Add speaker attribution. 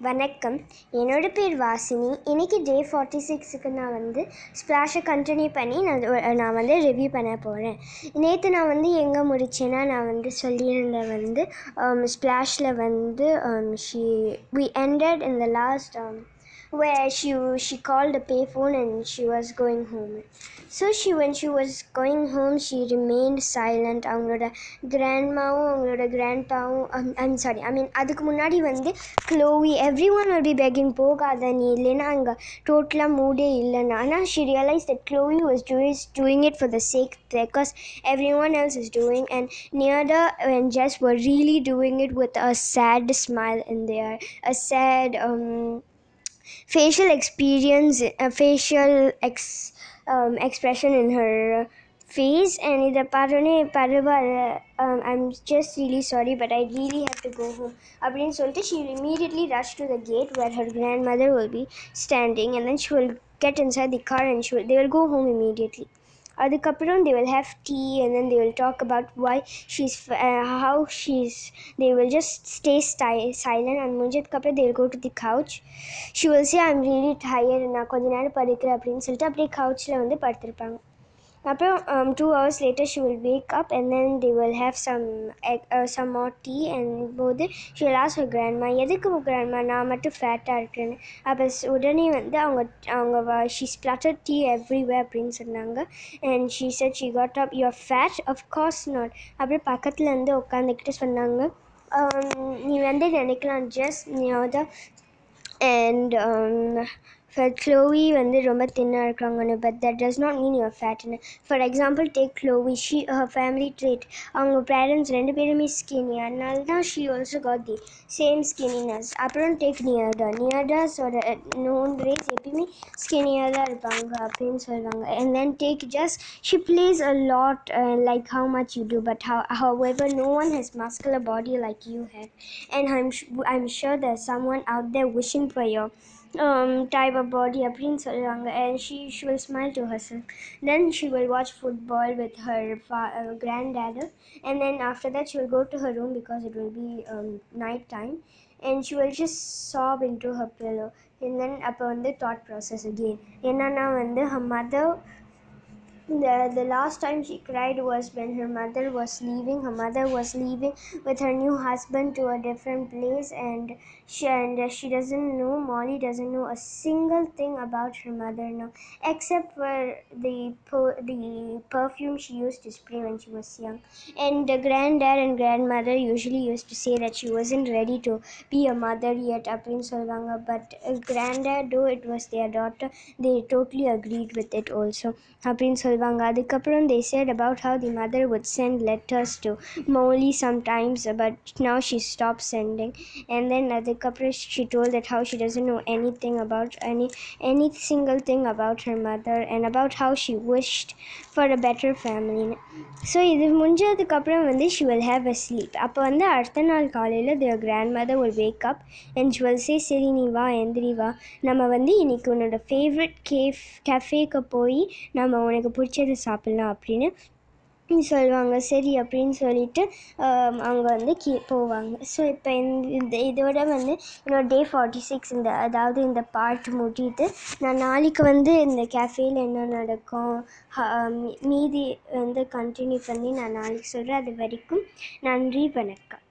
Speaker 1: வணக்கம். என்னோட பேர் வாசினி. இன்றைக்கி டே ஃபார்ட்டி சிக்ஸுக்கு நான் வந்து ஸ்ப்ளாஷை கண்டினியூ பண்ணி நான் நான் வந்து ரிவ்யூ பண்ண போகிறேன் நேற்று நான் வந்து எங்கே முடிச்சேன்னா நான் வந்து சொல்லியிருந்தேன் வந்து um, ஸ்ப்ளாஷில் வந்து she we ended in the last where she she called a payphone and she was going home. So she when she was going home she remained silent. அவங்களோட grandmaவும் அவங்களோட grandpaவும் um, I'm sorry I mean அதுக்கு முன்னாடி வந்து glowy every one will be begging போகாத நீ இல்லைன்னா அங்கே டோட்டலாக மூடே இல்லைன்னா ஆனால் she realized that Chloe was doing, doing it for the sake because everyone else is doing and Nearda and Jess were really doing it with a sad smile in there a sad um, facial experience, a facial ex, um, expression in her face, and இதை பார்த்தோன்னே பரவாயில்ல um, I'm just really sorry, but I really have to go home. அப்படின்னு சொல்லிட்டு she will immediately rush to the gate where her grandmother will be standing, and then she will get inside the car and she will, they will go home immediately. அதுக்கப்புறம் they will have tea and then they will talk about why she's uh, how she's they will just stay sti- silent and முடிஞ்சதுக்கப்புறம் they will go to the couch she will say i'm really tired நான் கொஞ்ச நேரம் படுக்கிறேன் அப்படின்னு சொல்லிட்டு அப்படியே கவுச்சில் வந்து படுத்திருப்பாங்க அப்புறம் um, two hours later she will wake up and then they will have some egg, uh, some more tea and போது she will ask her grandma எதுக்கு grandma நான் மட்டும் ஃபேட்டாக இருக்கிறேன்னு அப்போ உடனே வந்து அவங்க அவங்க வ- she spluttered tea everywhere அப்படின்னு சொன்னாங்க and she said she got up you're fat of course not அப்புறம் பக்கத்தில் இருந்து உட்காந்துக்கிட்டு சொன்னாங்க um, நீ வந்து நினைக்கலாம் ஜஸ்ட் நீ தான் and um, for Chloe வந்து ரொம்ப தின்னாக இருக்காங்கன்னு but that does not mean you're fat for example take Chloe she her family trait அவங்க parents ரெண்டு பேருமே skinny அதனால தான் she also got the same skinniness அப்புறம் take Nearda Neardaஸோட known race எப்பயுமே ஸ்கினியாக தான் இருப்பாங்க அப்படின்னு சொல்லுவாங்க and then take just she plays a lot uh, like how much you do but how, however no one has muscular body like you have and I'm, su- I'm sure there's someone out there wishing for your um, type of body அப்படின்னு சொல்லுவாங்க and she, she will smile to herself then she will watch football with her fa- uh, granddad and then after that she will go to her room because it will be um, night time and she will just sob into her pillow and then அப்போ வந்து thought process again என்னன்னா வந்து her mother the, the last time she cried was when her mother was leaving. Her mother was leaving with her new husband to a different place, and she and she doesn't know. Molly doesn't know a single thing about her mother now, except for the the perfume she used to spray when she was young. And the granddad and grandmother usually used to say that she wasn't ready to be a mother yet up in Solvanga, but granddad, though it was their daughter, they totally agreed with it also. Up in Solvanga Devanga. The Kapran they said about how the mother would send letters to Molly sometimes, but now she stopped sending. And then at the Kapra she told that how she doesn't know anything about any any single thing about her mother and about how she wished for a better family. So இது முடிஞ்சதுக்கப்புறம் வந்து she will have a sleep அப்போ வந்து அடுத்த நாள் காலையில் their grandmother ஒரு wake up and she will say சரி நீ வா எந்திரி வா நம்ம வந்து இன்றைக்கி உன்னோட ஃபேவரட் கேஃப் கஃபேக்கு போய் நம்ம உனக்கு பிடிச்சது சாப்பிட்லாம் அப்படின்னு சொல்லுவாங்க. சரி அப்படின்னு சொல்லிட்டு அவங்க வந்து கீ போவாங்க. ஸோ இப்போ இந்த இதோட வந்து என்னோட டே ஃபார்ட்டி சிக்ஸ் இந்த அதாவது இந்த பார்ட் முடியுது. நான் நாளைக்கு வந்து இந்த கேஃபேயில் என்ன நடக்கும் மீதி வந்து கண்டினியூ பண்ணி நான் நாளைக்கு சொல்கிறேன் அது வரைக்கும் நன்றி வணக்கம்.